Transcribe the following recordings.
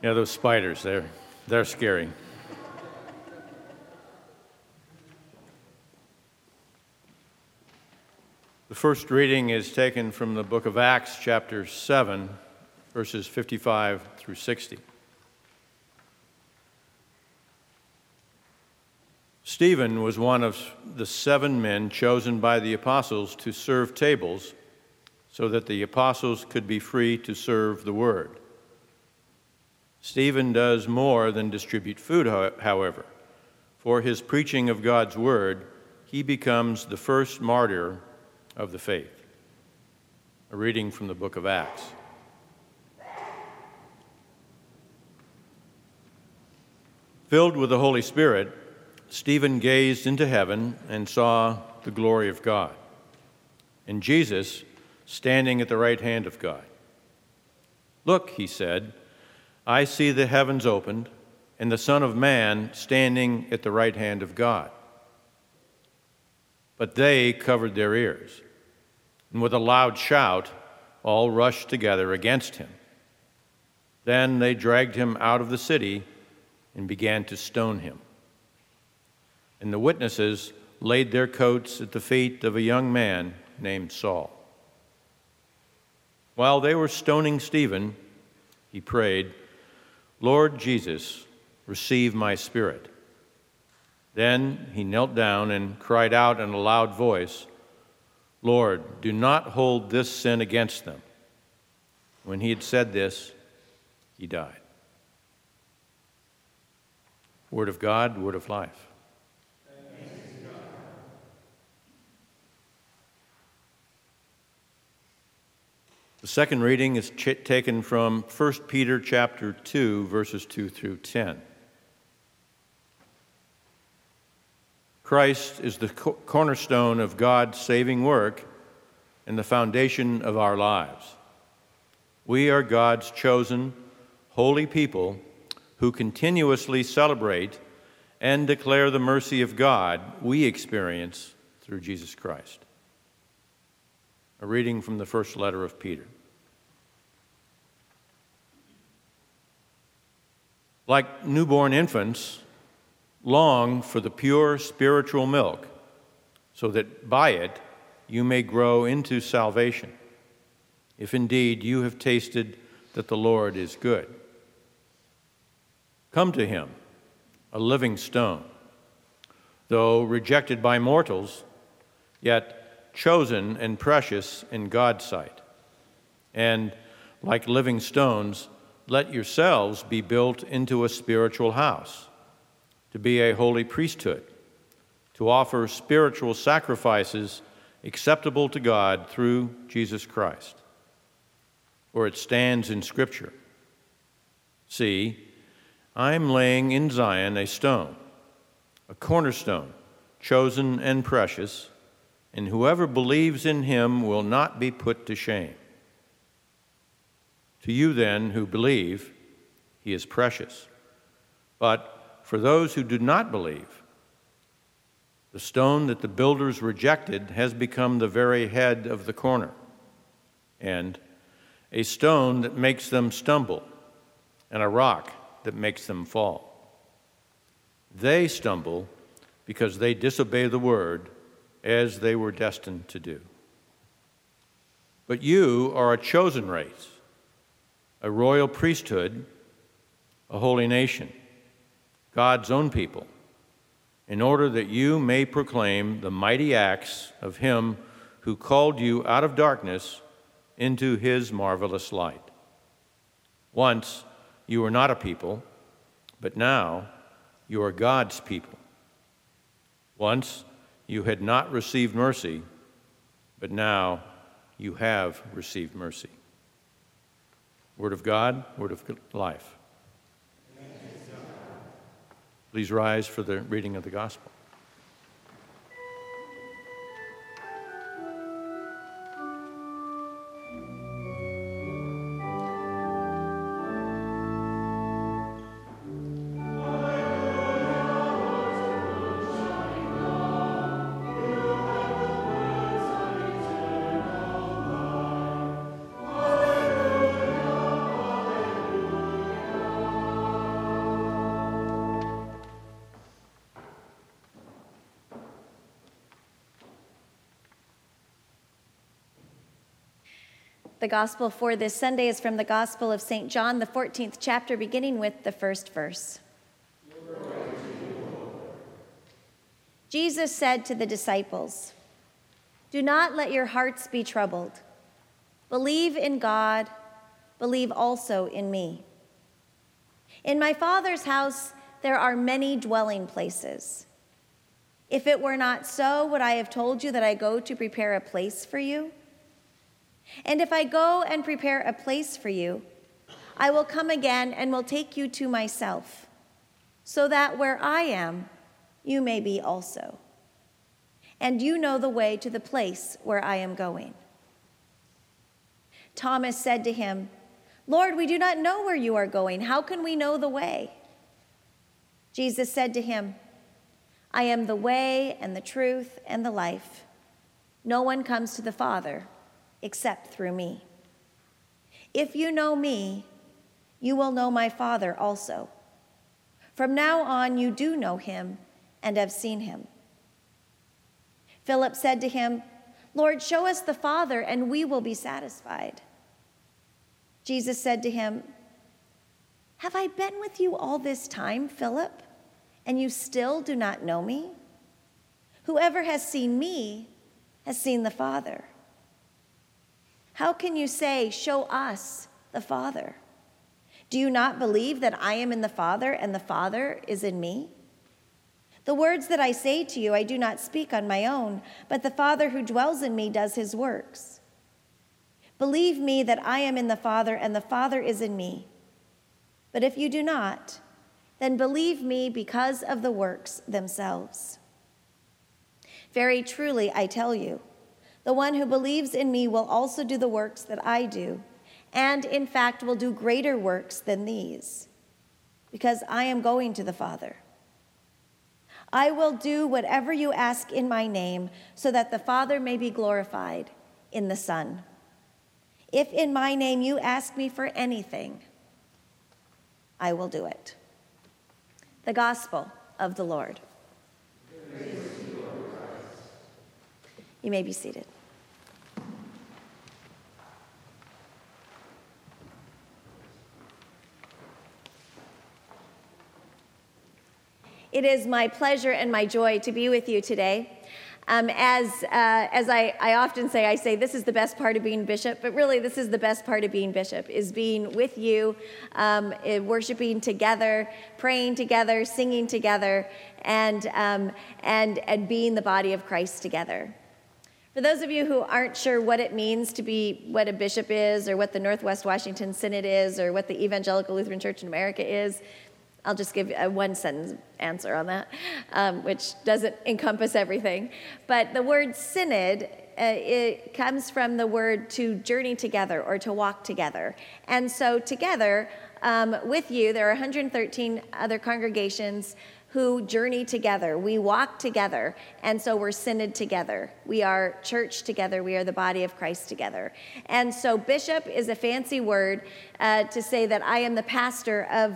Yeah, those spiders, they're, they're scary. The first reading is taken from the book of Acts, chapter 7, verses 55 through 60. Stephen was one of the seven men chosen by the apostles to serve tables so that the apostles could be free to serve the word. Stephen does more than distribute food, however. For his preaching of God's word, he becomes the first martyr of the faith. A reading from the book of Acts. Filled with the Holy Spirit, Stephen gazed into heaven and saw the glory of God, and Jesus standing at the right hand of God. Look, he said, I see the heavens opened and the Son of Man standing at the right hand of God. But they covered their ears, and with a loud shout, all rushed together against him. Then they dragged him out of the city and began to stone him. And the witnesses laid their coats at the feet of a young man named Saul. While they were stoning Stephen, he prayed, Lord Jesus, receive my spirit. Then he knelt down and cried out in a loud voice, Lord, do not hold this sin against them. When he had said this, he died. Word of God, word of life. The second reading is ch- taken from 1 Peter chapter 2 verses 2 through 10. Christ is the co- cornerstone of God's saving work and the foundation of our lives. We are God's chosen, holy people who continuously celebrate and declare the mercy of God we experience through Jesus Christ. A reading from the first letter of Peter. Like newborn infants, long for the pure spiritual milk, so that by it you may grow into salvation, if indeed you have tasted that the Lord is good. Come to him, a living stone, though rejected by mortals, yet chosen and precious in God's sight. And like living stones, let yourselves be built into a spiritual house, to be a holy priesthood, to offer spiritual sacrifices acceptable to God through Jesus Christ. For it stands in Scripture See, I am laying in Zion a stone, a cornerstone, chosen and precious, and whoever believes in him will not be put to shame. To you, then, who believe, he is precious. But for those who do not believe, the stone that the builders rejected has become the very head of the corner, and a stone that makes them stumble, and a rock that makes them fall. They stumble because they disobey the word as they were destined to do. But you are a chosen race a royal priesthood, a holy nation, God's own people, in order that you may proclaim the mighty acts of Him who called you out of darkness into His marvelous light. Once you were not a people, but now you are God's people. Once you had not received mercy, but now you have received mercy. Word of God, word of life. Please rise for the reading of the gospel. The gospel for this Sunday is from the Gospel of St. John, the 14th chapter, beginning with the first verse. Jesus said to the disciples, Do not let your hearts be troubled. Believe in God, believe also in me. In my Father's house there are many dwelling places. If it were not so, would I have told you that I go to prepare a place for you? And if I go and prepare a place for you, I will come again and will take you to myself, so that where I am, you may be also. And you know the way to the place where I am going. Thomas said to him, Lord, we do not know where you are going. How can we know the way? Jesus said to him, I am the way and the truth and the life. No one comes to the Father except through me. If you know me, you will know my Father also. From now on, you do know him and have seen him. Philip said to him, Lord, show us the Father, and we will be satisfied. Jesus said to him, Have I been with you all this time, Philip, and you still do not know me? Whoever has seen me has seen the Father. How can you say, Show us the Father? Do you not believe that I am in the Father and the Father is in me? The words that I say to you, I do not speak on my own, but the Father who dwells in me does his works. Believe me that I am in the Father and the Father is in me. But if you do not, then believe me because of the works themselves. Very truly, I tell you, the one who believes in me will also do the works that I do, and in fact will do greater works than these, because I am going to the Father. I will do whatever you ask in my name, so that the Father may be glorified in the Son. If in my name you ask me for anything, I will do it. The Gospel of the Lord. You may be seated. It is my pleasure and my joy to be with you today. Um, as uh, as I, I often say, I say this is the best part of being bishop, but really this is the best part of being bishop is being with you, um, eh, worshiping together, praying together, singing together, and um, and and being the body of Christ together. For those of you who aren't sure what it means to be what a bishop is, or what the Northwest Washington Synod is, or what the Evangelical Lutheran Church in America is, I'll just give a one sentence answer on that, um, which doesn't encompass everything. But the word synod, uh, it comes from the word to journey together or to walk together. And so, together um, with you, there are 113 other congregations who journey together. We walk together, and so we're synod together. We are church together. We are the body of Christ together. And so, bishop is a fancy word uh, to say that I am the pastor of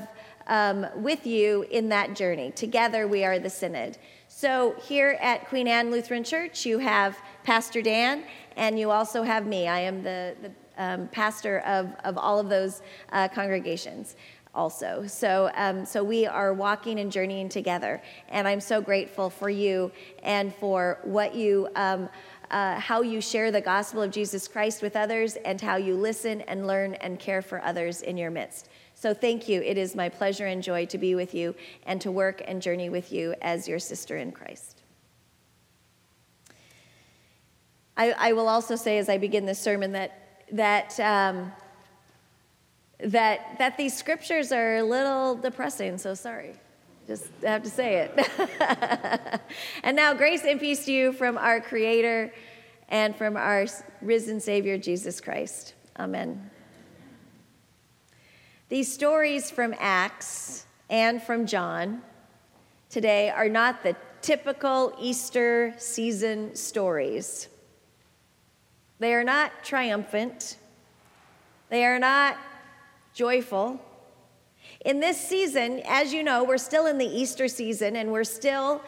um, with you in that journey. Together, we are the Synod. So, here at Queen Anne Lutheran Church, you have Pastor Dan, and you also have me. I am the, the um, pastor of, of all of those uh, congregations also. So, um, so we are walking and journeying together, and I'm so grateful for you and for what you. Um, uh, how you share the gospel of Jesus Christ with others and how you listen and learn and care for others in your midst. So thank you. It is my pleasure and joy to be with you and to work and journey with you as your sister in Christ. I, I will also say as I begin this sermon that that um, that that these scriptures are a little depressing. So sorry, just have to say it. and now, grace and peace to you from our Creator and from our risen Savior Jesus Christ. Amen. These stories from Acts and from John today are not the typical Easter season stories. They are not triumphant, they are not joyful. In this season, as you know, we're still in the Easter season and we're still,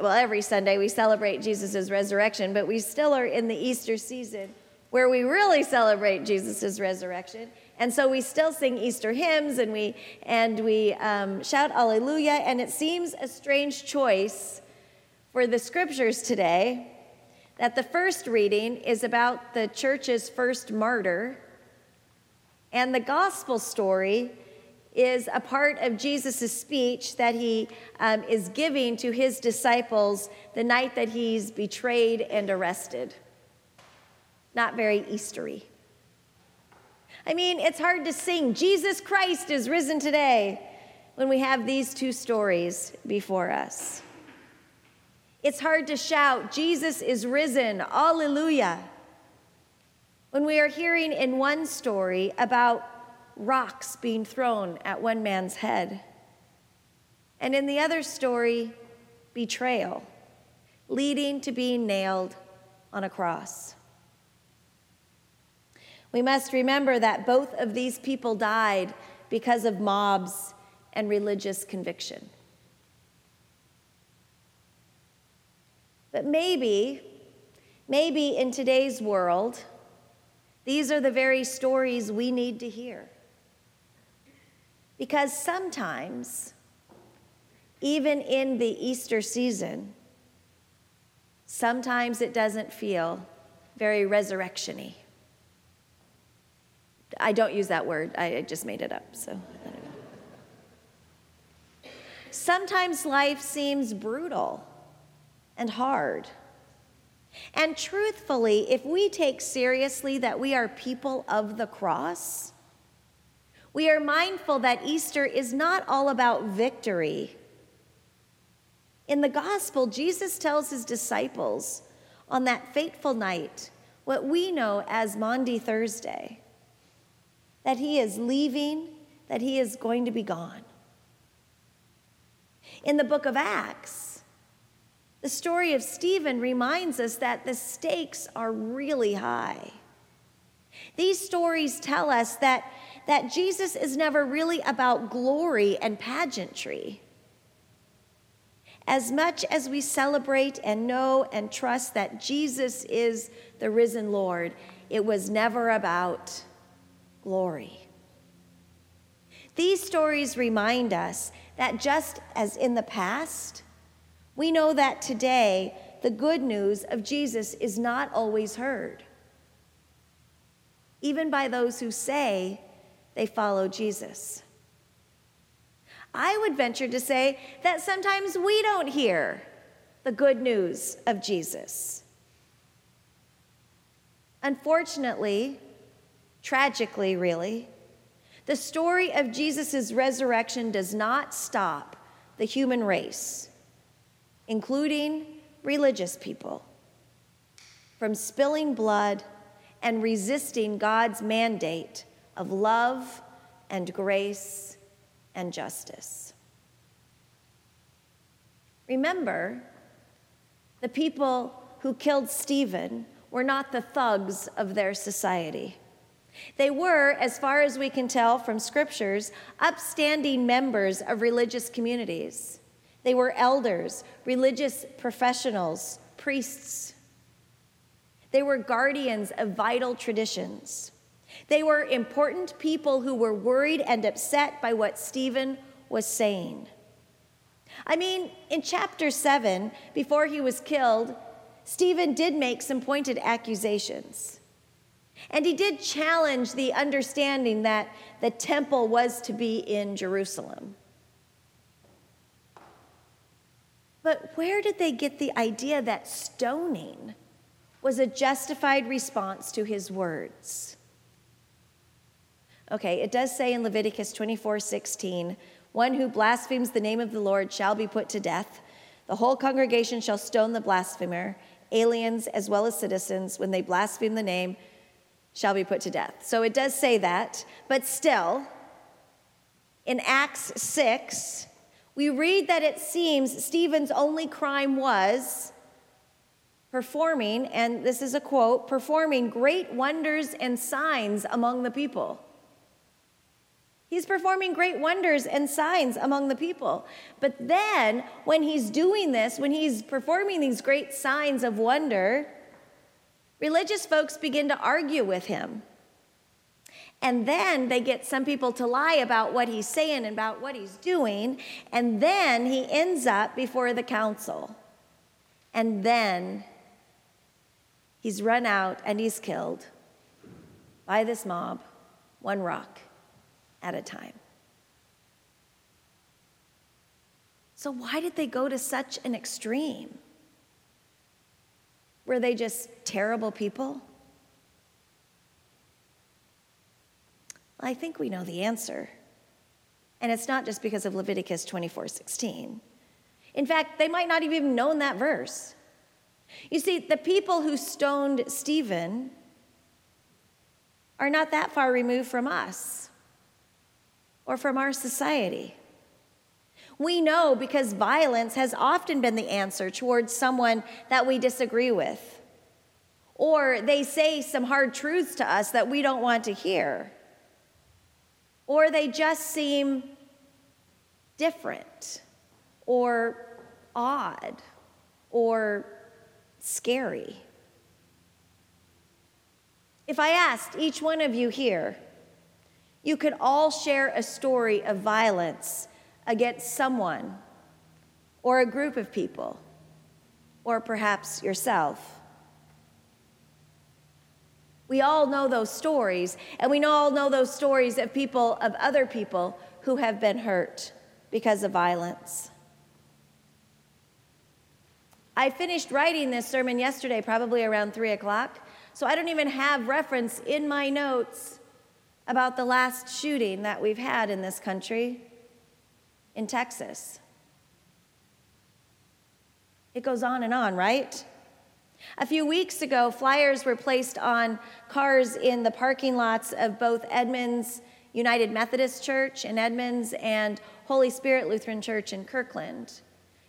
well, every Sunday we celebrate Jesus' resurrection, but we still are in the Easter season where we really celebrate Jesus' resurrection. And so we still sing Easter hymns and we, and we um, shout Alleluia. And it seems a strange choice for the scriptures today that the first reading is about the church's first martyr, and the gospel story is a part of Jesus' speech that he um, is giving to his disciples the night that he's betrayed and arrested. Not very Eastery. I mean, it's hard to sing, Jesus Christ is risen today, when we have these two stories before us. It's hard to shout, Jesus is risen, Alleluia, when we are hearing in one story about rocks being thrown at one man's head, and in the other story, betrayal, leading to being nailed on a cross. We must remember that both of these people died because of mobs and religious conviction. But maybe, maybe in today's world, these are the very stories we need to hear. Because sometimes, even in the Easter season, sometimes it doesn't feel very resurrectiony. I don't use that word, I just made it up, so. Sometimes life seems brutal and hard. And truthfully, if we take seriously that we are people of the cross, we are mindful that Easter is not all about victory. In the gospel, Jesus tells his disciples on that fateful night, what we know as Maundy Thursday, that he is leaving, that he is going to be gone. In the book of Acts, the story of Stephen reminds us that the stakes are really high. These stories tell us that, that Jesus is never really about glory and pageantry. As much as we celebrate and know and trust that Jesus is the risen Lord, it was never about glory. These stories remind us that just as in the past, we know that today the good news of Jesus is not always heard, even by those who say they follow Jesus. I would venture to say that sometimes we don't hear the good news of Jesus. Unfortunately, Tragically, really, the story of Jesus' resurrection does not stop the human race, including religious people, from spilling blood and resisting God's mandate of love and grace and justice. Remember, the people who killed Stephen were not the thugs of their society. They were, as far as we can tell from scriptures, upstanding members of religious communities. They were elders, religious professionals, priests. They were guardians of vital traditions. They were important people who were worried and upset by what Stephen was saying. I mean, in chapter 7, before he was killed, Stephen did make some pointed accusations. And he did challenge the understanding that the temple was to be in Jerusalem. But where did they get the idea that stoning was a justified response to his words? Okay, it does say in Leviticus 24 16, one who blasphemes the name of the Lord shall be put to death. The whole congregation shall stone the blasphemer, aliens as well as citizens, when they blaspheme the name shall be put to death. So it does say that, but still, in Acts 6, we read that it seems Stephen's only crime was performing, and this is a quote, performing great wonders and signs among the people. He's performing great wonders and signs among the people. But then, when he's doing this, when he's performing these great signs of wonder, Religious folks begin to argue with him. And then they get some people to lie about what he's saying and about what he's doing. And then he ends up before the council. And then he's run out and he's killed by this mob, one rock at a time. So, why did they go to such an extreme? Were they just terrible people? I think we know the answer. And it's not just because of Leviticus 24 16. In fact, they might not have even known that verse. You see, the people who stoned Stephen are not that far removed from us or from our society. We know because violence has often been the answer towards someone that we disagree with. Or they say some hard truths to us that we don't want to hear. Or they just seem different or odd or scary. If I asked each one of you here, you could all share a story of violence against someone or a group of people or perhaps yourself. We all know those stories, and we all know those stories of people, of other people who have been hurt because of violence. I finished writing this sermon yesterday, probably around three o'clock, so I don't even have reference in my notes about the last shooting that we've had in this country in Texas. It goes on and on, right? A few weeks ago, flyers were placed on cars in the parking lots of both Edmonds United Methodist Church in Edmonds and Holy Spirit Lutheran Church in Kirkland.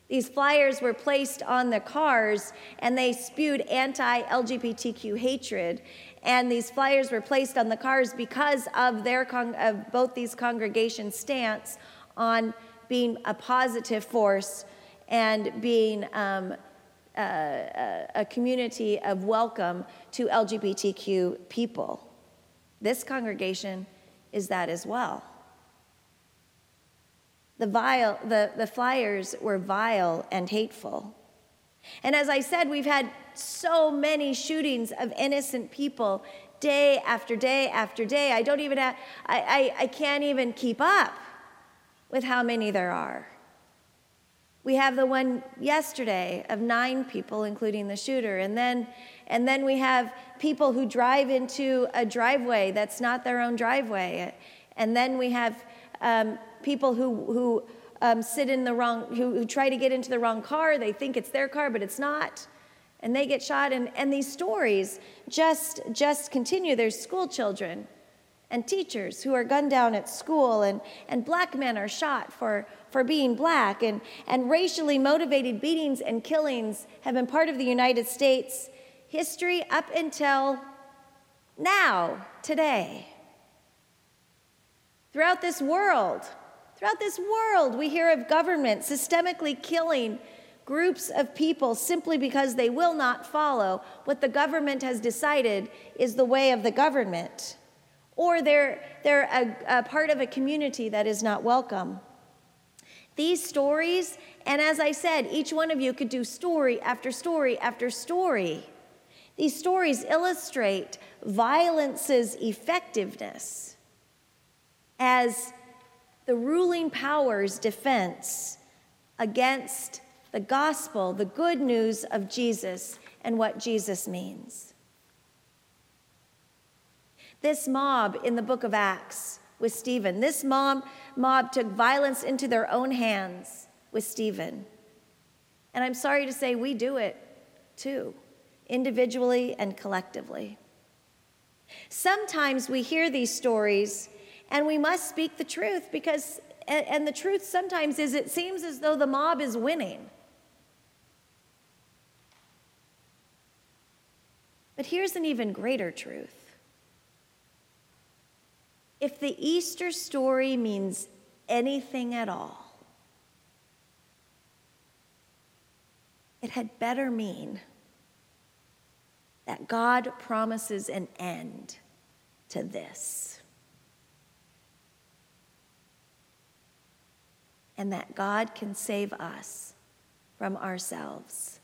These flyers were placed on the cars and they spewed anti LGBTQ hatred. And these flyers were placed on the cars because of, their con- of both these congregations' stance on being a positive force and being um, a community of welcome to LGBTQ people. This congregation is that as well. The, vile, the, the flyers were vile and hateful. And as I said, we've had so many shootings of innocent people day after day after day. I don't even have, I, I, I can't even keep up with how many there are. We have the one yesterday of nine people, including the shooter. And then, and then we have people who drive into a driveway that's not their own driveway. And then we have um, people who, who um, sit in the wrong, who, who try to get into the wrong car. They think it's their car, but it's not. And they get shot. And, and these stories just, just continue. There's school children and teachers who are gunned down at school, and, and black men are shot for, for being black, and, and racially motivated beatings and killings have been part of the United States history up until now, today. Throughout this world, throughout this world, we hear of government systemically killing groups of people simply because they will not follow what the government has decided is the way of the government or they're, they're a, a part of a community that is not welcome. These stories, and as I said, each one of you could do story after story after story. These stories illustrate violence's effectiveness as the ruling power's defense against the gospel, the good news of Jesus, and what Jesus means. This mob in the book of Acts with Stephen, this mob, mob took violence into their own hands with Stephen. And I'm sorry to say, we do it too, individually and collectively. Sometimes we hear these stories and we must speak the truth because, and the truth sometimes is it seems as though the mob is winning. But here's an even greater truth if the Easter story means anything at all, it had better mean that God promises an end to this. And that God can save us from ourselves.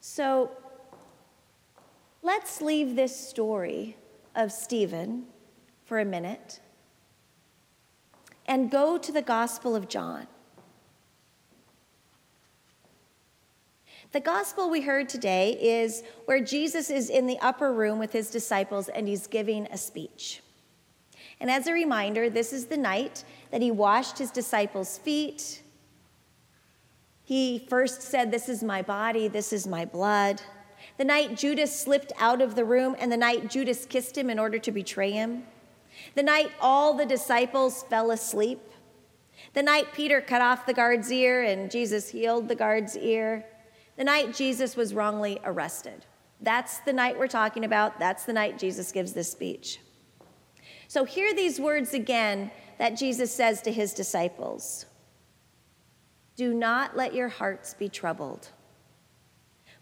So let's leave this story of Stephen for a minute and go to the Gospel of John. The gospel we heard today is where Jesus is in the upper room with his disciples and he's giving a speech. And as a reminder, this is the night that he washed his disciples' feet. He first said, This is my body, this is my blood. The night Judas slipped out of the room and the night Judas kissed him in order to betray him. The night all the disciples fell asleep. The night Peter cut off the guard's ear and Jesus healed the guard's ear the night Jesus was wrongly arrested. That's the night we're talking about. That's the night Jesus gives this speech. So, hear these words again that Jesus says to his disciples Do not let your hearts be troubled.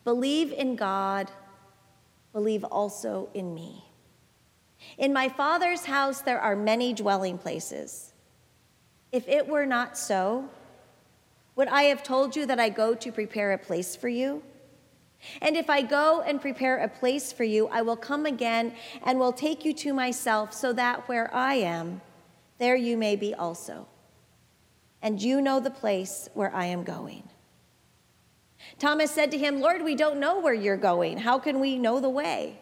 Believe in God, believe also in me. In my Father's house there are many dwelling places. If it were not so, would I have told you that I go to prepare a place for you? And if I go and prepare a place for you, I will come again and will take you to myself, so that where I am, there you may be also. And you know the place where I am going. Thomas said to him, Lord, we don't know where you're going. How can we know the way?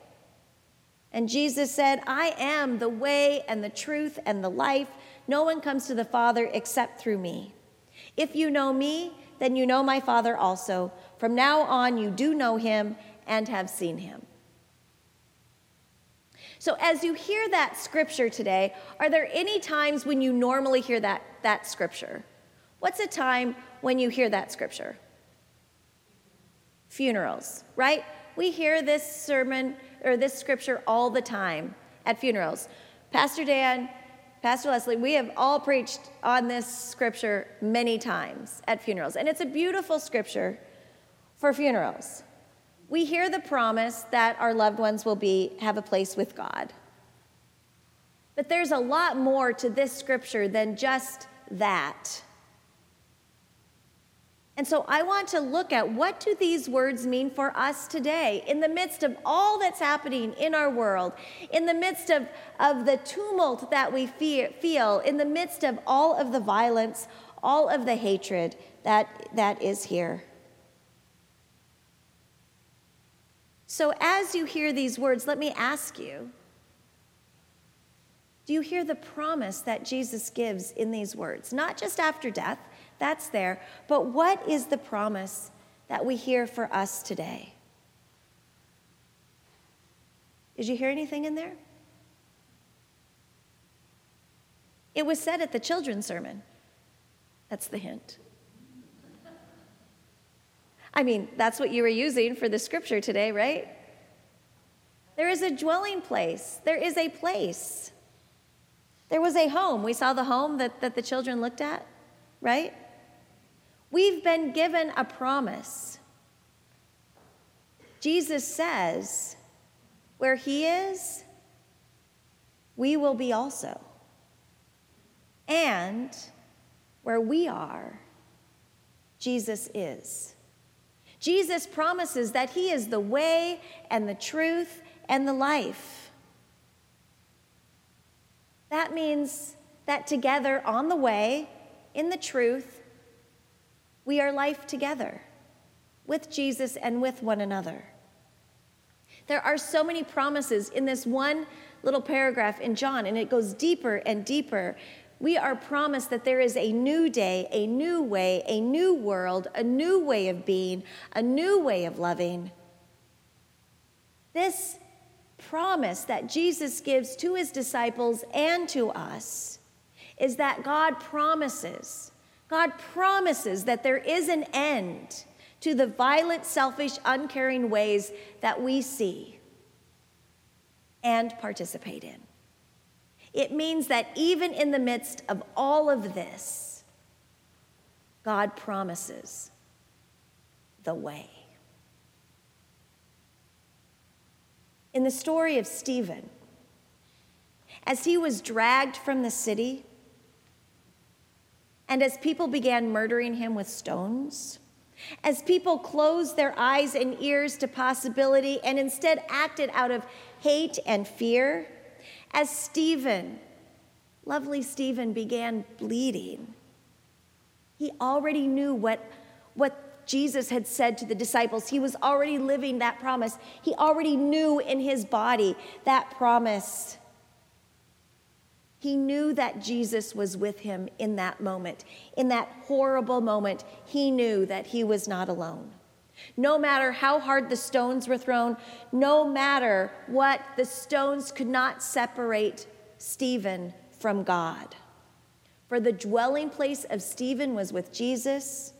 And Jesus said, I am the way and the truth and the life. No one comes to the Father except through me. If you know me, then you know my Father also. From now on, you do know him and have seen him. So, as you hear that scripture today, are there any times when you normally hear that, that scripture? What's a time when you hear that scripture? Funerals, right? We hear this sermon or this scripture all the time at funerals. Pastor Dan, Pastor Leslie, we have all preached on this scripture many times at funerals, and it's a beautiful scripture for funerals. We hear the promise that our loved ones will be have a place with God. But there's a lot more to this scripture than just that. And so I want to look at what do these words mean for us today in the midst of all that's happening in our world, in the midst of, of the tumult that we feel, in the midst of all of the violence, all of the hatred that, that is here. So as you hear these words, let me ask you, do you hear the promise that Jesus gives in these words? Not just after death, that's there. But what is the promise that we hear for us today? Did you hear anything in there? It was said at the children's sermon. That's the hint. I mean, that's what you were using for the scripture today, right? There is a dwelling place, there is a place. There was a home. We saw the home that, that the children looked at, right? We've been given a promise. Jesus says, where he is, we will be also. And where we are, Jesus is. Jesus promises that he is the way and the truth and the life. That means that together on the way, in the truth, we are life together with Jesus and with one another. There are so many promises in this one little paragraph in John, and it goes deeper and deeper. We are promised that there is a new day, a new way, a new world, a new way of being, a new way of loving. This promise that Jesus gives to his disciples and to us is that God promises God promises that there is an end to the violent, selfish, uncaring ways that we see and participate in. It means that even in the midst of all of this, God promises the way. In the story of Stephen, as he was dragged from the city, and as people began murdering him with stones, as people closed their eyes and ears to possibility and instead acted out of hate and fear, as Stephen, lovely Stephen, began bleeding, he already knew what, what Jesus had said to the disciples. He was already living that promise. He already knew in his body that promise. He knew that Jesus was with him in that moment. In that horrible moment, he knew that he was not alone. No matter how hard the stones were thrown, no matter what, the stones could not separate Stephen from God. For the dwelling place of Stephen was with Jesus,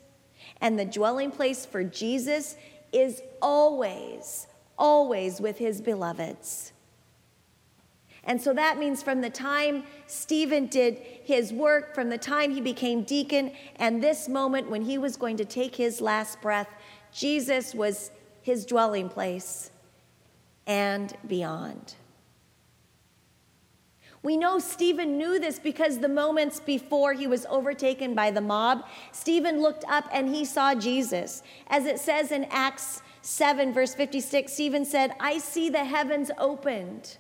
and the dwelling place for Jesus is always, always with his beloveds. And so that means from the time Stephen did his work, from the time he became deacon, and this moment when he was going to take his last breath, Jesus was his dwelling place and beyond. We know Stephen knew this because the moments before he was overtaken by the mob, Stephen looked up and he saw Jesus. As it says in Acts 7, verse 56, Stephen said, I see the heavens opened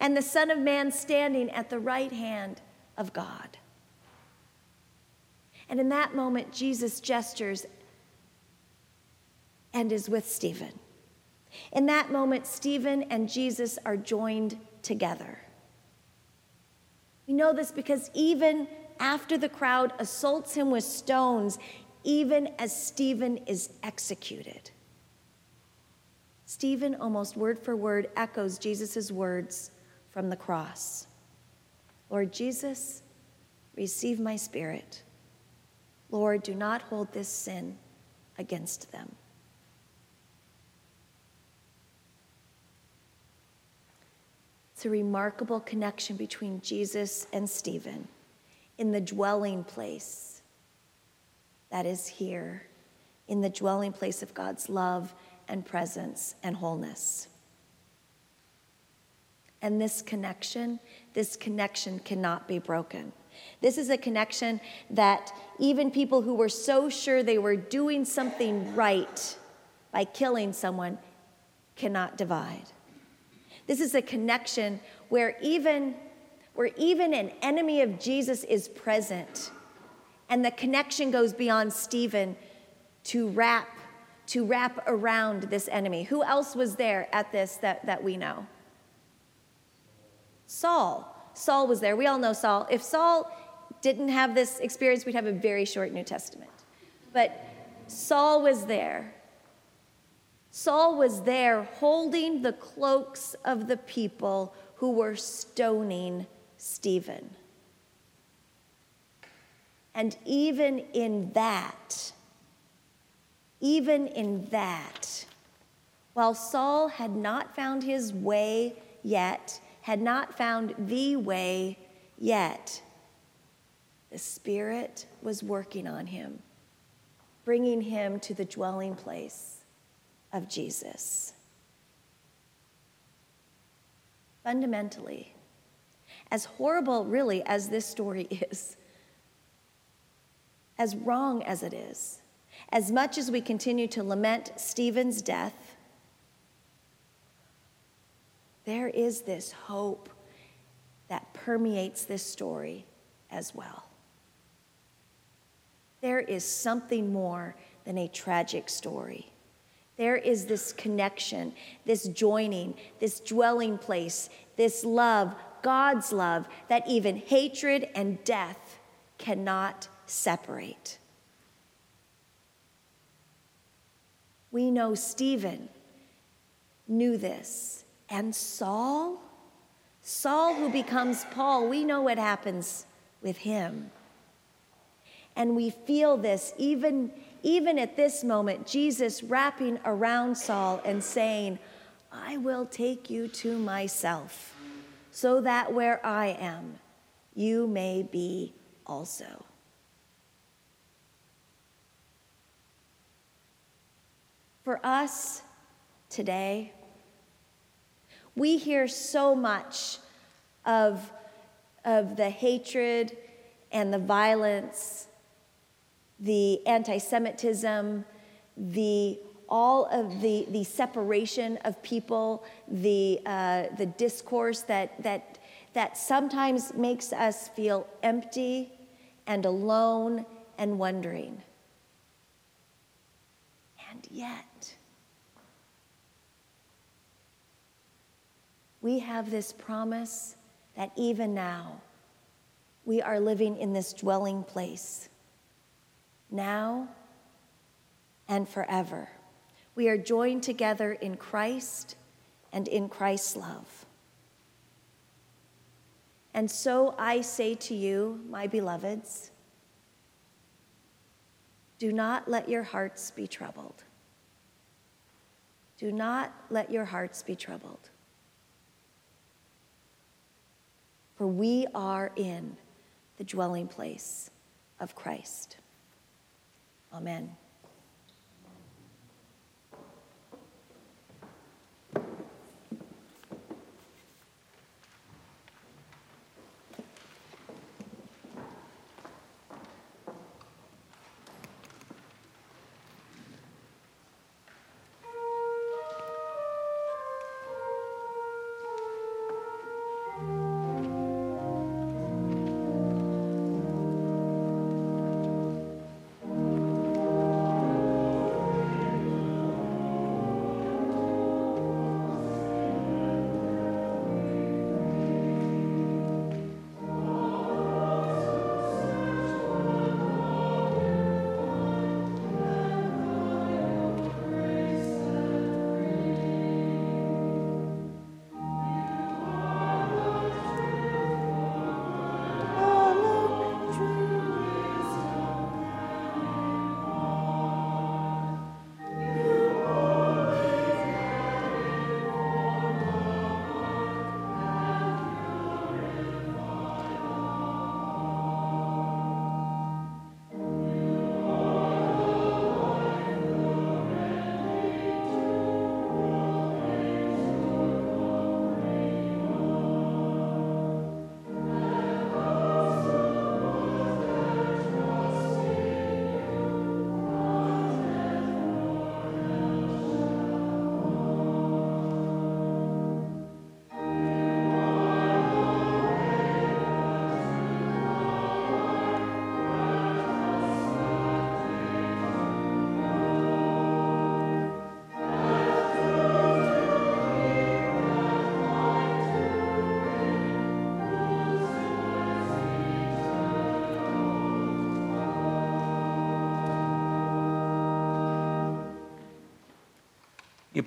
and the Son of Man standing at the right hand of God. And in that moment, Jesus gestures and is with Stephen. In that moment, Stephen and Jesus are joined together. We know this because even after the crowd assaults him with stones, even as Stephen is executed, Stephen, almost word for word, echoes Jesus' words from the cross Lord Jesus, receive my spirit. Lord, do not hold this sin against them. It's a remarkable connection between Jesus and Stephen in the dwelling place that is here, in the dwelling place of God's love and presence and wholeness. And this connection, this connection cannot be broken. This is a connection that even people who were so sure they were doing something right by killing someone cannot divide. This is a connection where even where even an enemy of Jesus is present and the connection goes beyond Stephen to wrap to wrap around this enemy. Who else was there at this that, that we know? Saul. Saul was there. We all know Saul. If Saul didn't have this experience, we'd have a very short New Testament. But Saul was there. Saul was there holding the cloaks of the people who were stoning Stephen. And even in that, even in that, while Saul had not found his way yet, had not found the way yet, the Spirit was working on him, bringing him to the dwelling place of Jesus. Fundamentally, as horrible, really, as this story is, as wrong as it is, as much as we continue to lament Stephen's death, there is this hope that permeates this story as well. There is something more than a tragic story. There is this connection, this joining, this dwelling place, this love, God's love, that even hatred and death cannot separate. We know Stephen knew this. And Saul, Saul who becomes Paul, we know what happens with him. And we feel this even, even at this moment, Jesus wrapping around Saul and saying, I will take you to myself, so that where I am, you may be also. for us today. We hear so much of, of the hatred and the violence, the anti Semitism, the all of the, the separation of people, the, uh, the discourse that, that, that sometimes makes us feel empty and alone and wondering. And yet, we have this promise that even now we are living in this dwelling place, now and forever. We are joined together in Christ and in Christ's love. And so I say to you, my beloveds, do not let your hearts be troubled. Do not let your hearts be troubled. For we are in the dwelling place of Christ. Amen.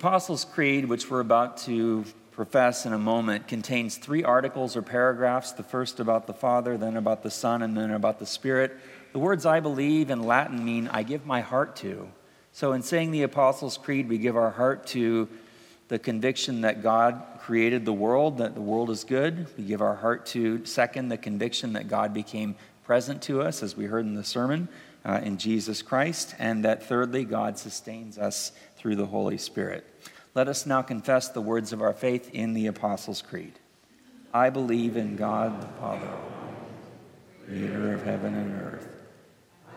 Apostles' Creed, which we're about to profess in a moment, contains three articles or paragraphs the first about the Father, then about the Son, and then about the Spirit. The words I believe in Latin mean I give my heart to. So, in saying the Apostles' Creed, we give our heart to the conviction that God created the world, that the world is good. We give our heart to, second, the conviction that God became present to us, as we heard in the sermon, uh, in Jesus Christ. And that, thirdly, God sustains us through the Holy Spirit. Let us now confess the words of our faith in the Apostles' Creed. I believe in God the Father, creator of heaven and earth.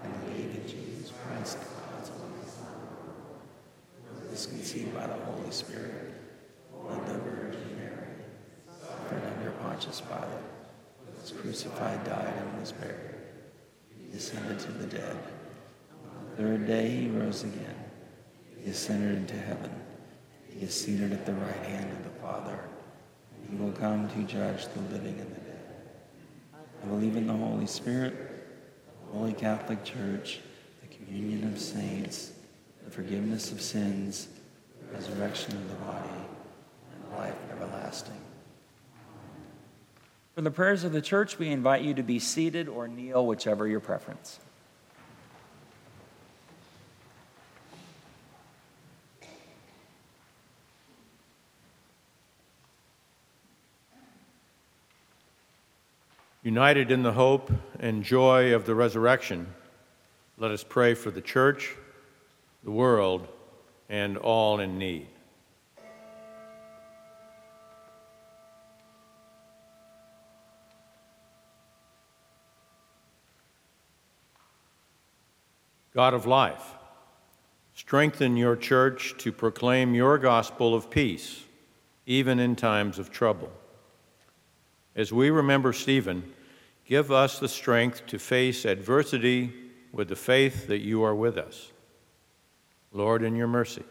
I believe in Jesus Christ, God's only Son, who was conceived by the Holy Spirit, born of the Virgin Mary, suffered under Pontius Pilate, was crucified, died, and was buried. He descended to the dead. On the third day he rose again. He ascended into heaven. He is seated at the right hand of the Father. He will come to judge the living and the dead. I believe in the Holy Spirit, the Holy Catholic Church, the communion of saints, the forgiveness of sins, the resurrection of the body, and life everlasting. For the prayers of the church, we invite you to be seated or kneel, whichever your preference. United in the hope and joy of the resurrection, let us pray for the church, the world, and all in need. God of life, strengthen your church to proclaim your gospel of peace, even in times of trouble. As we remember Stephen, give us the strength to face adversity with the faith that you are with us. Lord, in your mercy.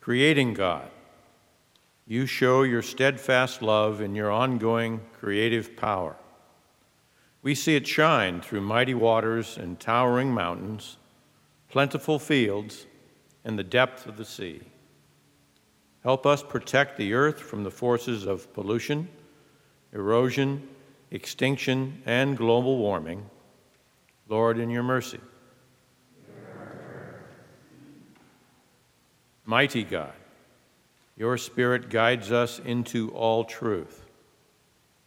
Creating God, you show your steadfast love in your ongoing creative power. We see it shine through mighty waters and towering mountains, plentiful fields, and the depth of the sea. Help us protect the earth from the forces of pollution, erosion, extinction, and global warming. Lord, in your mercy. Mighty God, your Spirit guides us into all truth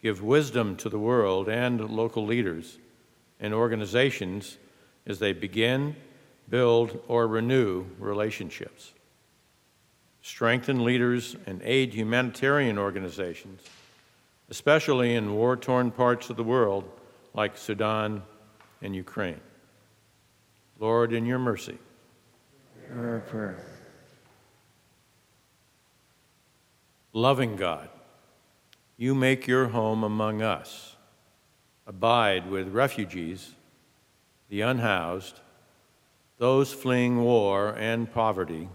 give wisdom to the world and local leaders and organizations as they begin, build, or renew relationships. Strengthen leaders and aid humanitarian organizations, especially in war torn parts of the world like Sudan and Ukraine. Lord, in your mercy. Our prayer. Loving God you make your home among us. Abide with refugees, the unhoused, those fleeing war and poverty,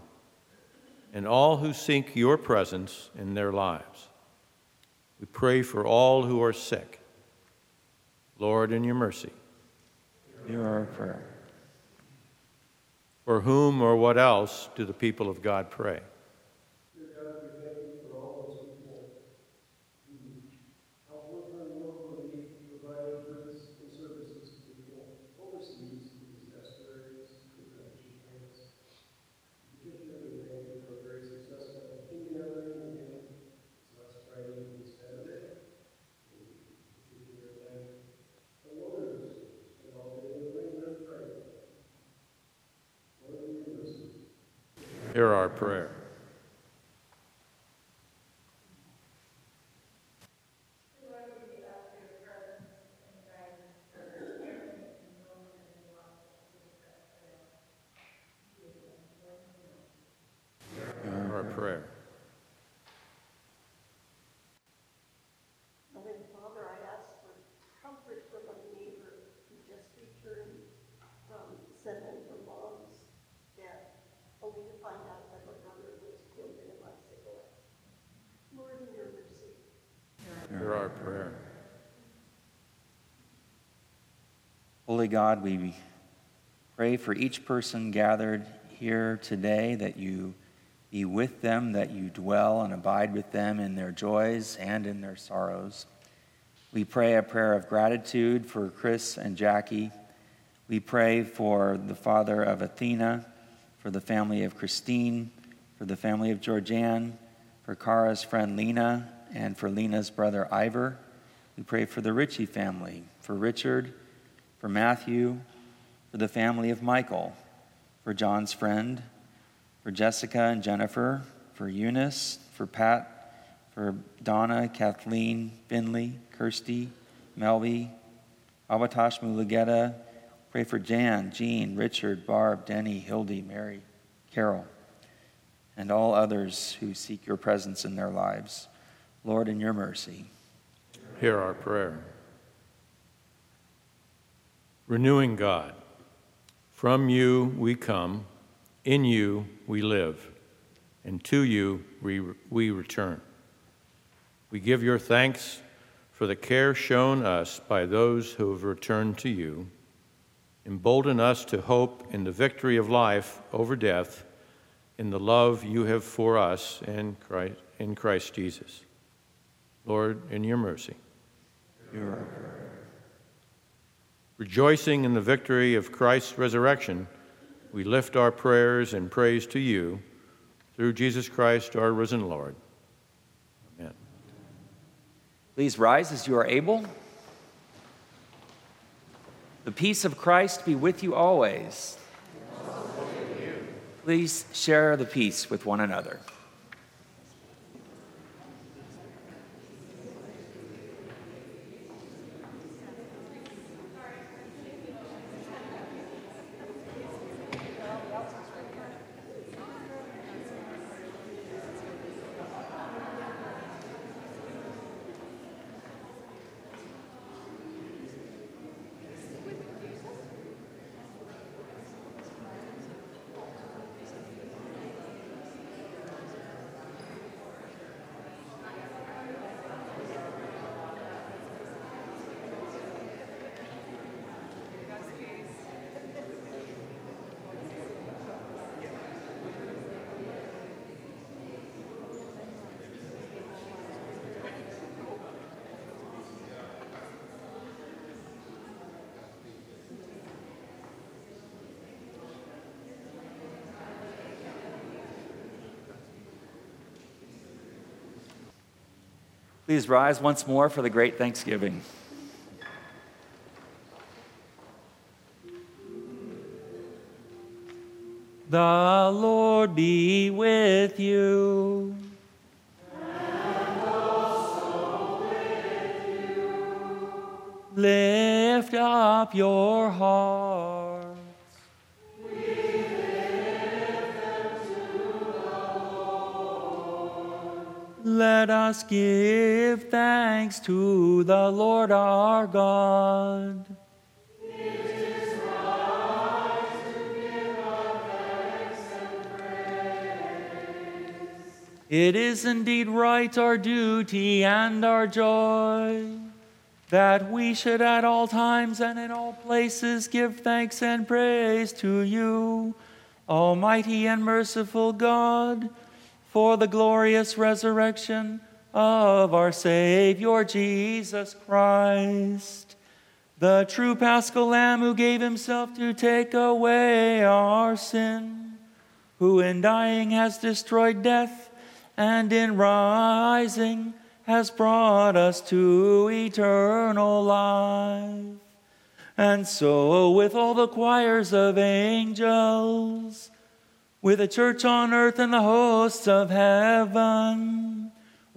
and all who seek your presence in their lives. We pray for all who are sick. Lord, in your mercy. Hear our prayer. For whom or what else do the people of God pray? Hear our prayer. Our prayer. Loving Father, I ask for comfort for my neighbor who just returned from seven her mom's death, only to find out that her brother was killed in a bicycle accident. Lord, in your mercy. Hear our prayer. Holy God, we pray for each person gathered here today that you be with them, that you dwell and abide with them in their joys and in their sorrows. We pray a prayer of gratitude for Chris and Jackie. We pray for the father of Athena, for the family of Christine, for the family of Georgianne, for Kara's friend Lena, and for Lena's brother Ivor. We pray for the Ritchie family, for Richard, for Matthew, for the family of Michael, for John's friend, for Jessica and Jennifer, for Eunice, for Pat, for Donna, Kathleen, Finley, Kirsty, Melby, Abatash Mulugeta. Pray for Jan, Jean, Richard, Barb, Denny, Hildy, Mary, Carol, and all others who seek your presence in their lives. Lord, in your mercy. Hear our prayer. Renewing God, from you we come, in you we live, and to you we, we return. We give your thanks for the care shown us by those who have returned to you. Embolden us to hope in the victory of life over death, in the love you have for us in Christ, in Christ Jesus. Lord, in your mercy. Hear our prayer. Rejoicing in the victory of Christ's resurrection, we lift our prayers and praise to you through Jesus Christ, our risen Lord. Amen. Please rise as you are able. The peace of Christ be with you always. Please share the peace with one another. Please rise once more for the great Thanksgiving. To the Lord our God. It is right to give thanks and praise. it is indeed right, our duty and our joy, that we should at all times and in all places give thanks and praise to you, Almighty and merciful God, for the glorious resurrection of our Savior Jesus Christ, the true paschal Lamb who gave himself to take away our sin, who in dying has destroyed death and in rising has brought us to eternal life. And so, with all the choirs of angels, with the church on earth and the hosts of heaven,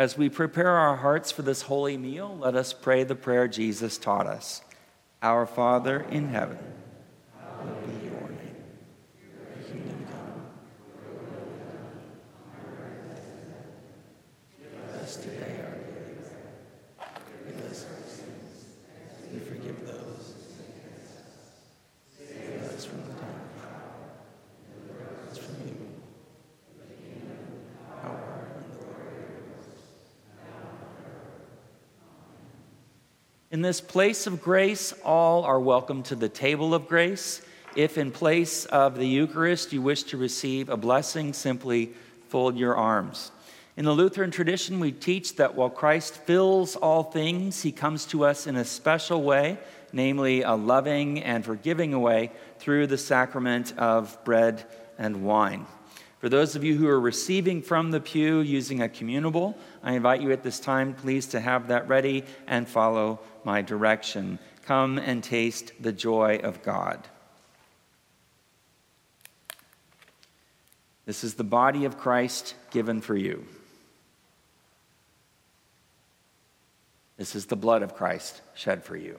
As we prepare our hearts for this holy meal, let us pray the prayer Jesus taught us. Our Father in heaven In this place of grace, all are welcome to the table of grace. If in place of the Eucharist you wish to receive a blessing, simply fold your arms. In the Lutheran tradition, we teach that while Christ fills all things, he comes to us in a special way, namely a loving and forgiving way through the sacrament of bread and wine. For those of you who are receiving from the pew using a communable, I invite you at this time, please, to have that ready and follow my direction. Come and taste the joy of God. This is the body of Christ given for you. This is the blood of Christ shed for you.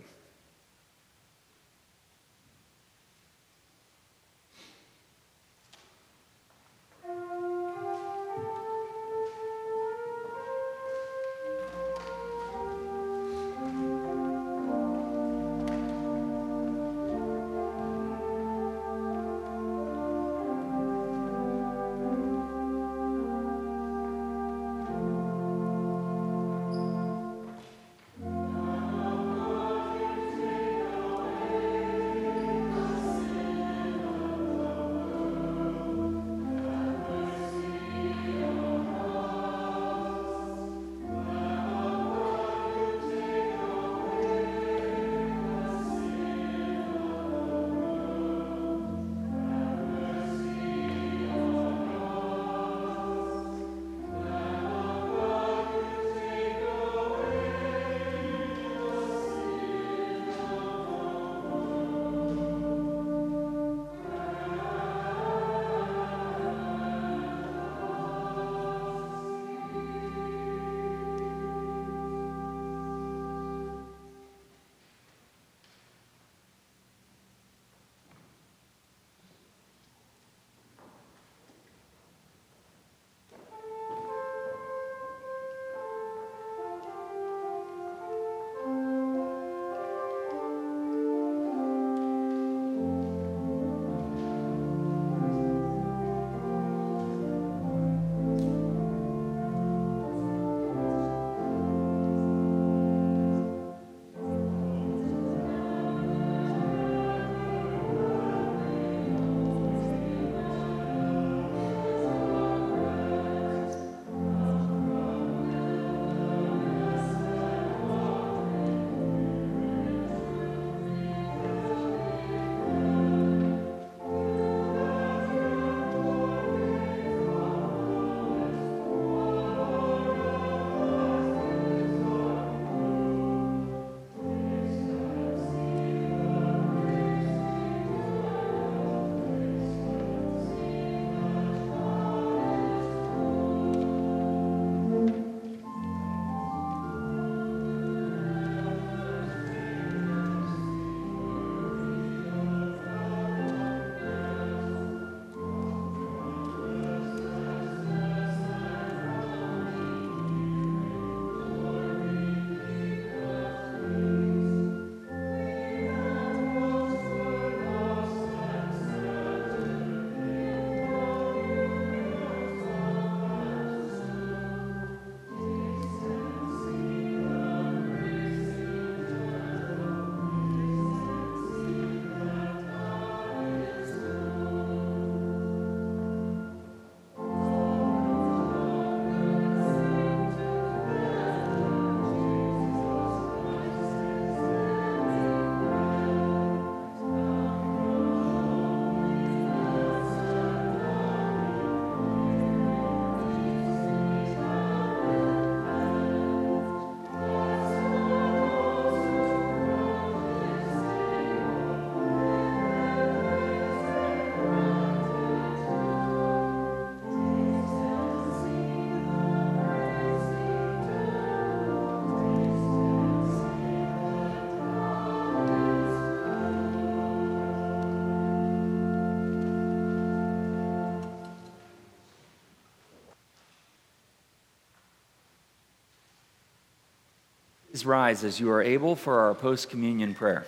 Please rise as you are able for our post communion prayer.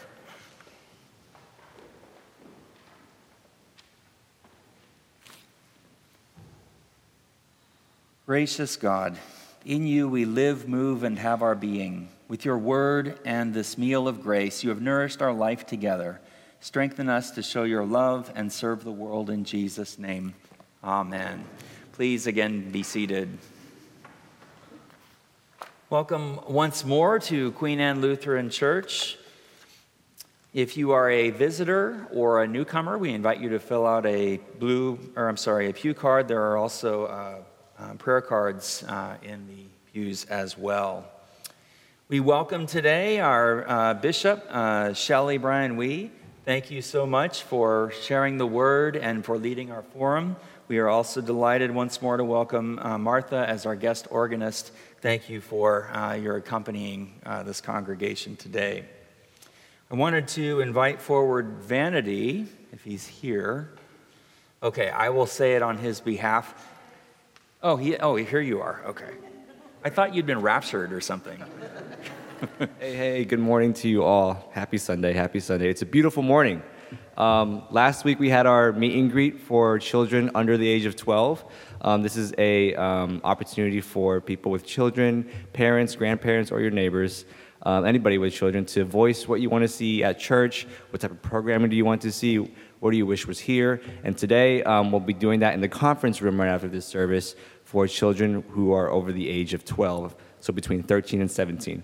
Gracious God, in you we live, move, and have our being. With your word and this meal of grace, you have nourished our life together. Strengthen us to show your love and serve the world in Jesus' name. Amen. Please again be seated. Welcome once more to Queen Anne Lutheran Church. If you are a visitor or a newcomer, we invite you to fill out a blue, or I'm sorry, a pew card. There are also uh, uh, prayer cards uh, in the pews as well. We welcome today our uh, Bishop, uh, Shelley Bryan Wee, Thank you so much for sharing the word and for leading our forum. We are also delighted once more to welcome uh, Martha as our guest organist. Thank you for uh, your accompanying uh, this congregation today. I wanted to invite forward Vanity, if he's here. Okay, I will say it on his behalf. Oh, he, oh, here you are. Okay. I thought you'd been raptured or something. hey, hey, good morning to you all. Happy Sunday, happy Sunday. It's a beautiful morning. Um, last week we had our meet and greet for children under the age of 12. Um, this is a um, opportunity for people with children, parents, grandparents, or your neighbors, um, anybody with children, to voice what you want to see at church, what type of programming do you want to see, what do you wish was here. And today um, we'll be doing that in the conference room right after this service for children who are over the age of 12, so between 13 and 17.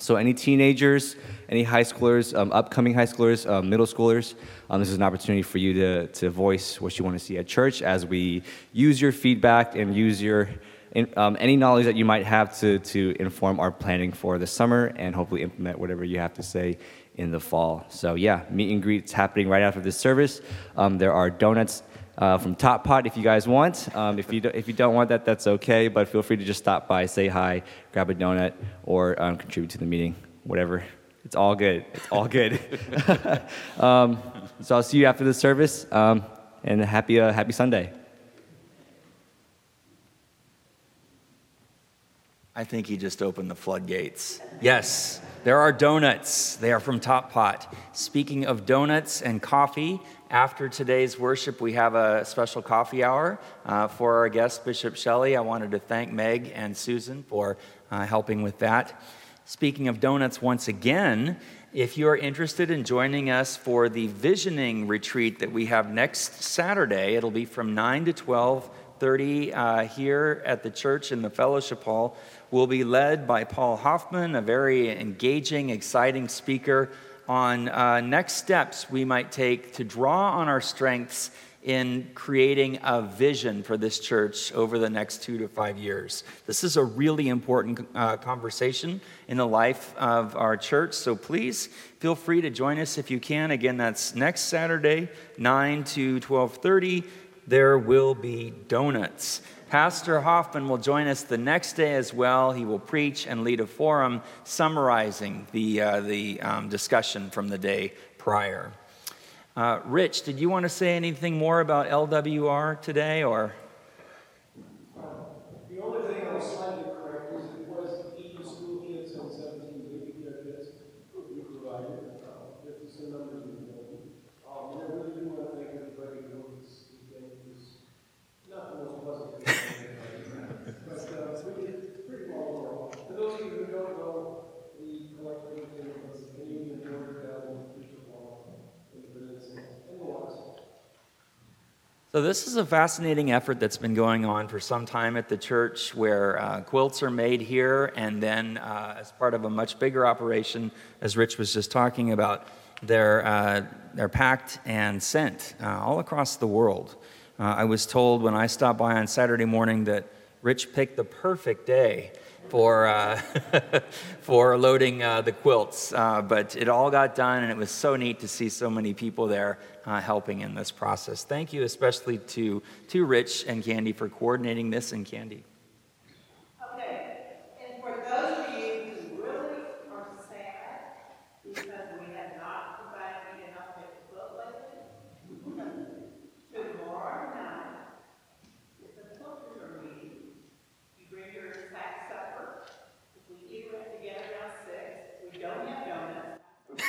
So, any teenagers, any high schoolers, um, upcoming high schoolers, um, middle schoolers, um, this is an opportunity for you to, to voice what you want to see at church as we use your feedback and use your um, any knowledge that you might have to, to inform our planning for the summer and hopefully implement whatever you have to say in the fall. So, yeah, meet and greets happening right after this service. Um, there are donuts uh, from Top Pot if you guys want. Um, if, you do, if you don't want that, that's okay, but feel free to just stop by, say hi, grab a donut, or um, contribute to the meeting, whatever. It's all good. It's all good. um, so I'll see you after the service, um, and happy, uh, happy Sunday. I think he just opened the floodgates. Yes, there are donuts. They are from Top Pot. Speaking of donuts and coffee, after today's worship, we have a special coffee hour uh, for our guest, Bishop Shelley. I wanted to thank Meg and Susan for uh, helping with that. Speaking of donuts, once again, if you are interested in joining us for the visioning retreat that we have next Saturday, it'll be from 9 to 12 30 uh, here at the church in the fellowship hall. We'll be led by Paul Hoffman, a very engaging, exciting speaker on uh, next steps we might take to draw on our strengths in creating a vision for this church over the next two to five years. This is a really important uh, conversation in the life of our church, so please feel free to join us if you can. Again, that's next Saturday, 9 to 12:30. There will be donuts. Pastor Hoffman will join us the next day as well. He will preach and lead a forum summarizing the, uh, the um, discussion from the day prior. Uh, Rich, did you want to say anything more about LWR today, or? So, this is a fascinating effort that's been going on for some time at the church where uh, quilts are made here, and then, uh, as part of a much bigger operation, as Rich was just talking about, they're, uh, they're packed and sent uh, all across the world. Uh, I was told when I stopped by on Saturday morning that Rich picked the perfect day for, uh, for loading the quilts, but it all got done, and it was so neat to see so many people there uh, helping in this process. Thank you especially to, to Rich and Candy for coordinating this and Candy.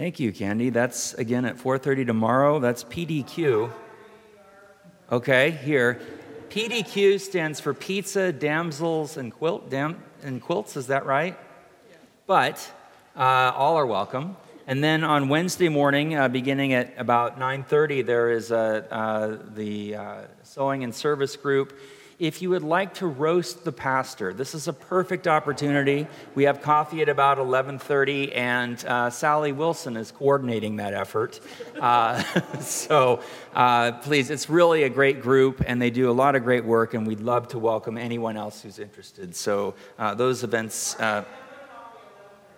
Thank you, Candy. That's again at 4:30 tomorrow. That's PDQ. Okay, here. PDQ stands for pizza, damsels, and quilt dam, and quilts. Is that right? But uh, all are welcome. And then on Wednesday morning, uh, beginning at about 9:30, there is a, uh, the uh, sewing and service group if you would like to roast the pastor, this is a perfect opportunity. We have coffee at about 11:30, and uh, Sally Wilson is coordinating that effort. Uh, so uh, please, it's really a great group, and they do a lot of great work, and we'd love to welcome anyone else who's interested. So uh, those events uh,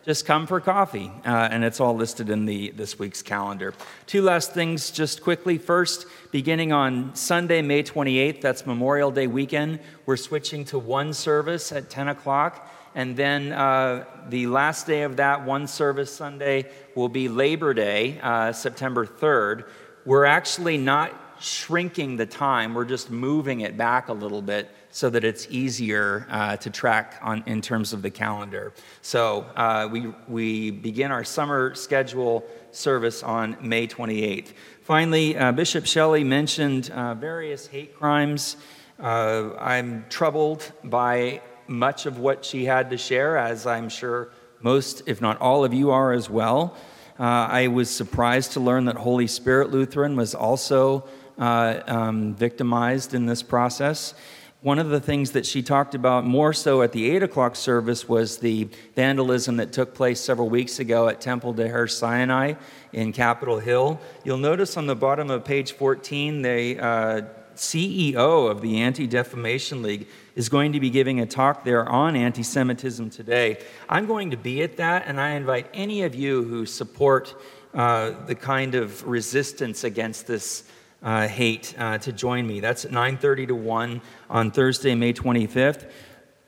just come for coffee. Uh, and it's all listed in the, this week's calendar. Two last things, just quickly. First, beginning on Sunday, May 28th, that's Memorial Day weekend, we're switching to one service at 10 o'clock. And then uh, the last day of that one service Sunday will be Labor Day, uh, September 3rd. We're actually not shrinking the time, we're just moving it back a little bit so that it's easier uh, to track on, in terms of the calendar. So uh, we, we begin our summer schedule service on May 28th. Finally, uh, Bishop Shelley mentioned uh, various hate crimes. Uh, I'm troubled by much of what she had to share, as I'm sure most, if not all of you are as well. Uh, I was surprised to learn that Holy Spirit Lutheran was also um, victimized in this process. One of the things that she talked about more so at the 8 o'clock service was the vandalism that took place several weeks ago at Temple De Hirsch Sinai in Capitol Hill. You'll notice on the bottom of page 14, the uh, CEO of the Anti Defamation League is going to be giving a talk there on anti Semitism today. I'm going to be at that, and I invite any of you who support uh, the kind of resistance against this uh, hate uh, to join me. That's 9:30 to 1 on Thursday, May 25th.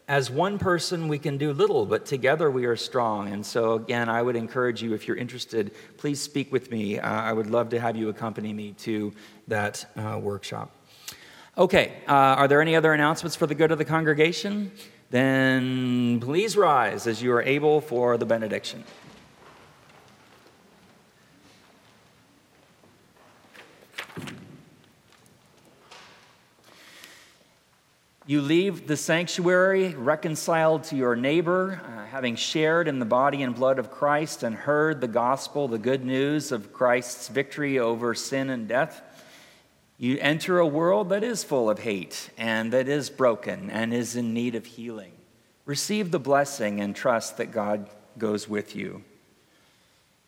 As one person, we can do little, but together we are strong. And so, again, I would encourage you, if you're interested, please speak with me. Uh, I would love to have you accompany me to that uh, workshop. Okay, uh, are there any other announcements for the good of the congregation? Then please rise as you are able for the benediction. You leave the sanctuary reconciled to your neighbor, uh, having shared in the body and blood of Christ and heard the gospel, the good news of Christ's victory over sin and death. You enter a world that is full of hate and that is broken and is in need of healing. Receive the blessing and trust that God goes with you.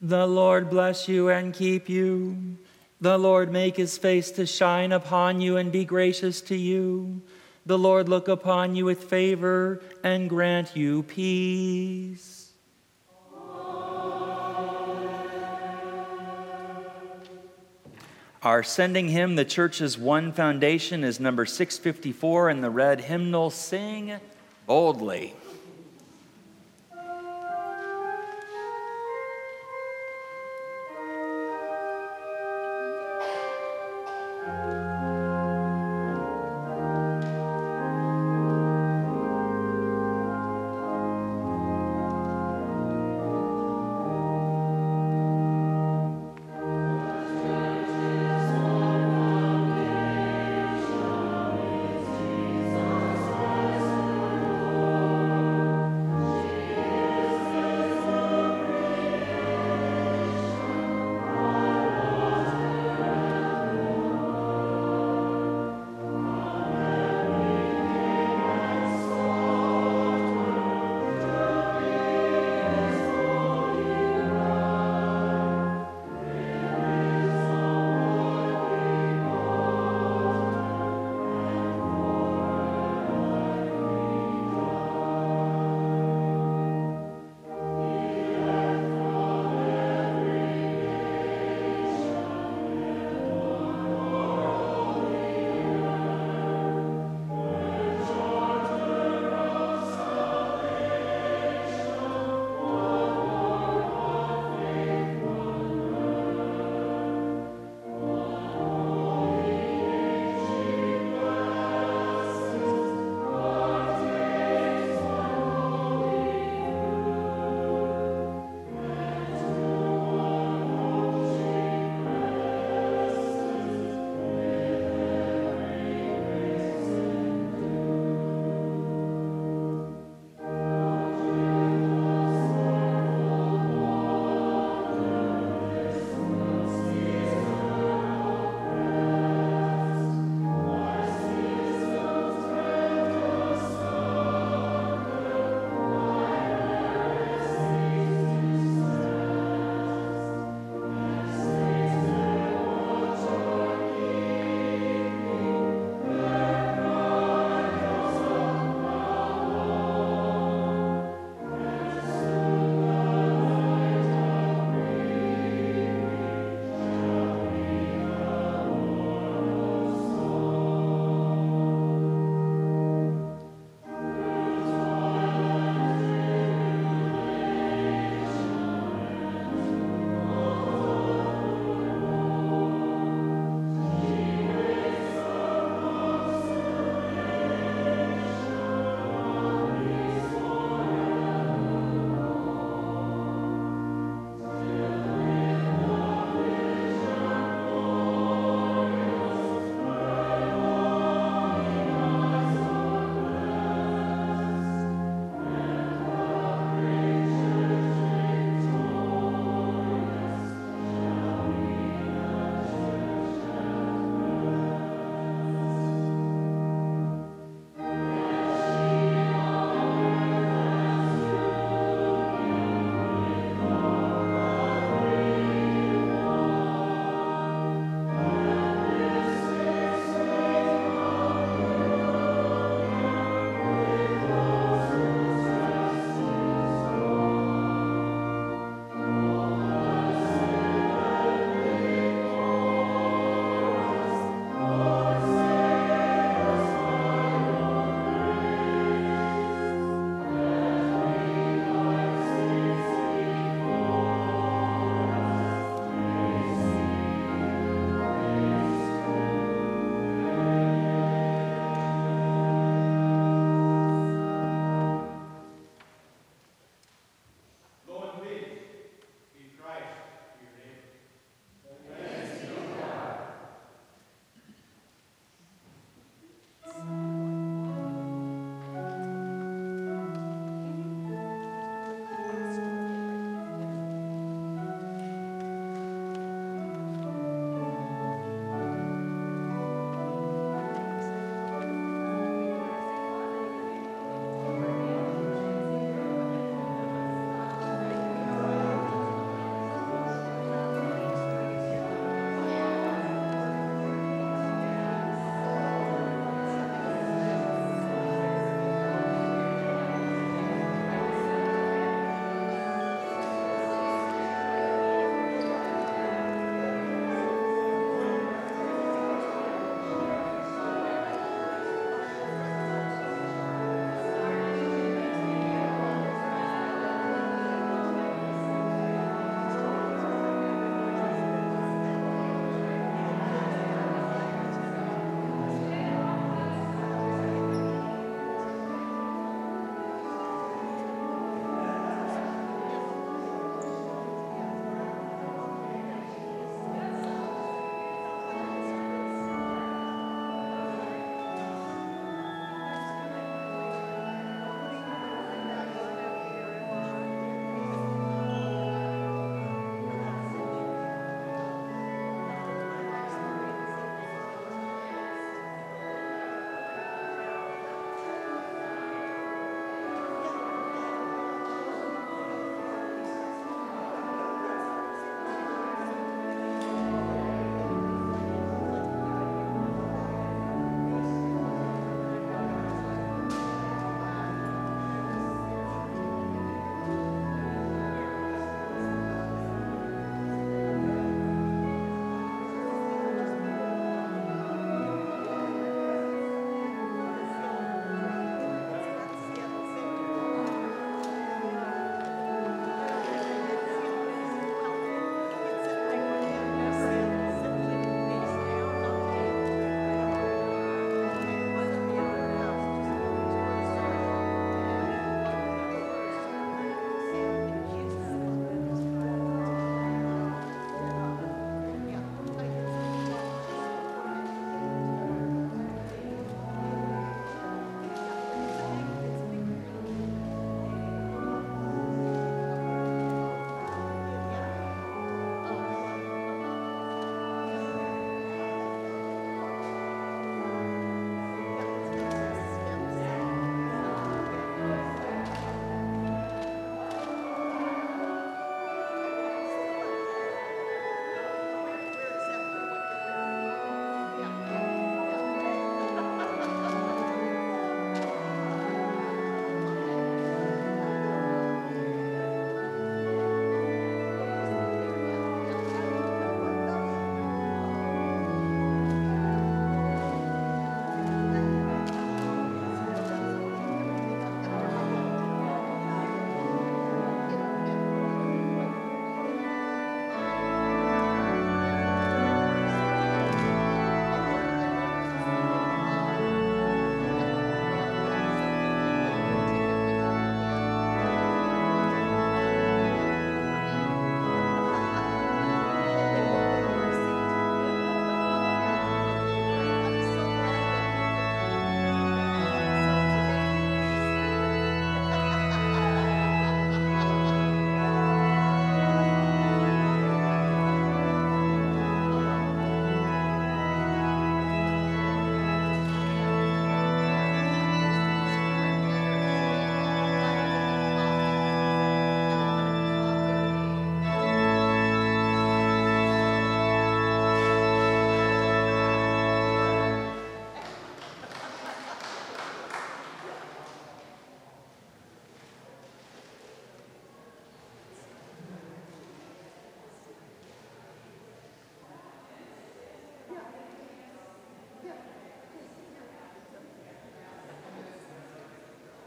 The Lord bless you and keep you. The Lord make his face to shine upon you and be gracious to you. The Lord look upon you with favor and grant you peace. Our sending hymn, the church's one foundation, is number 654 in the red hymnal Sing Boldly.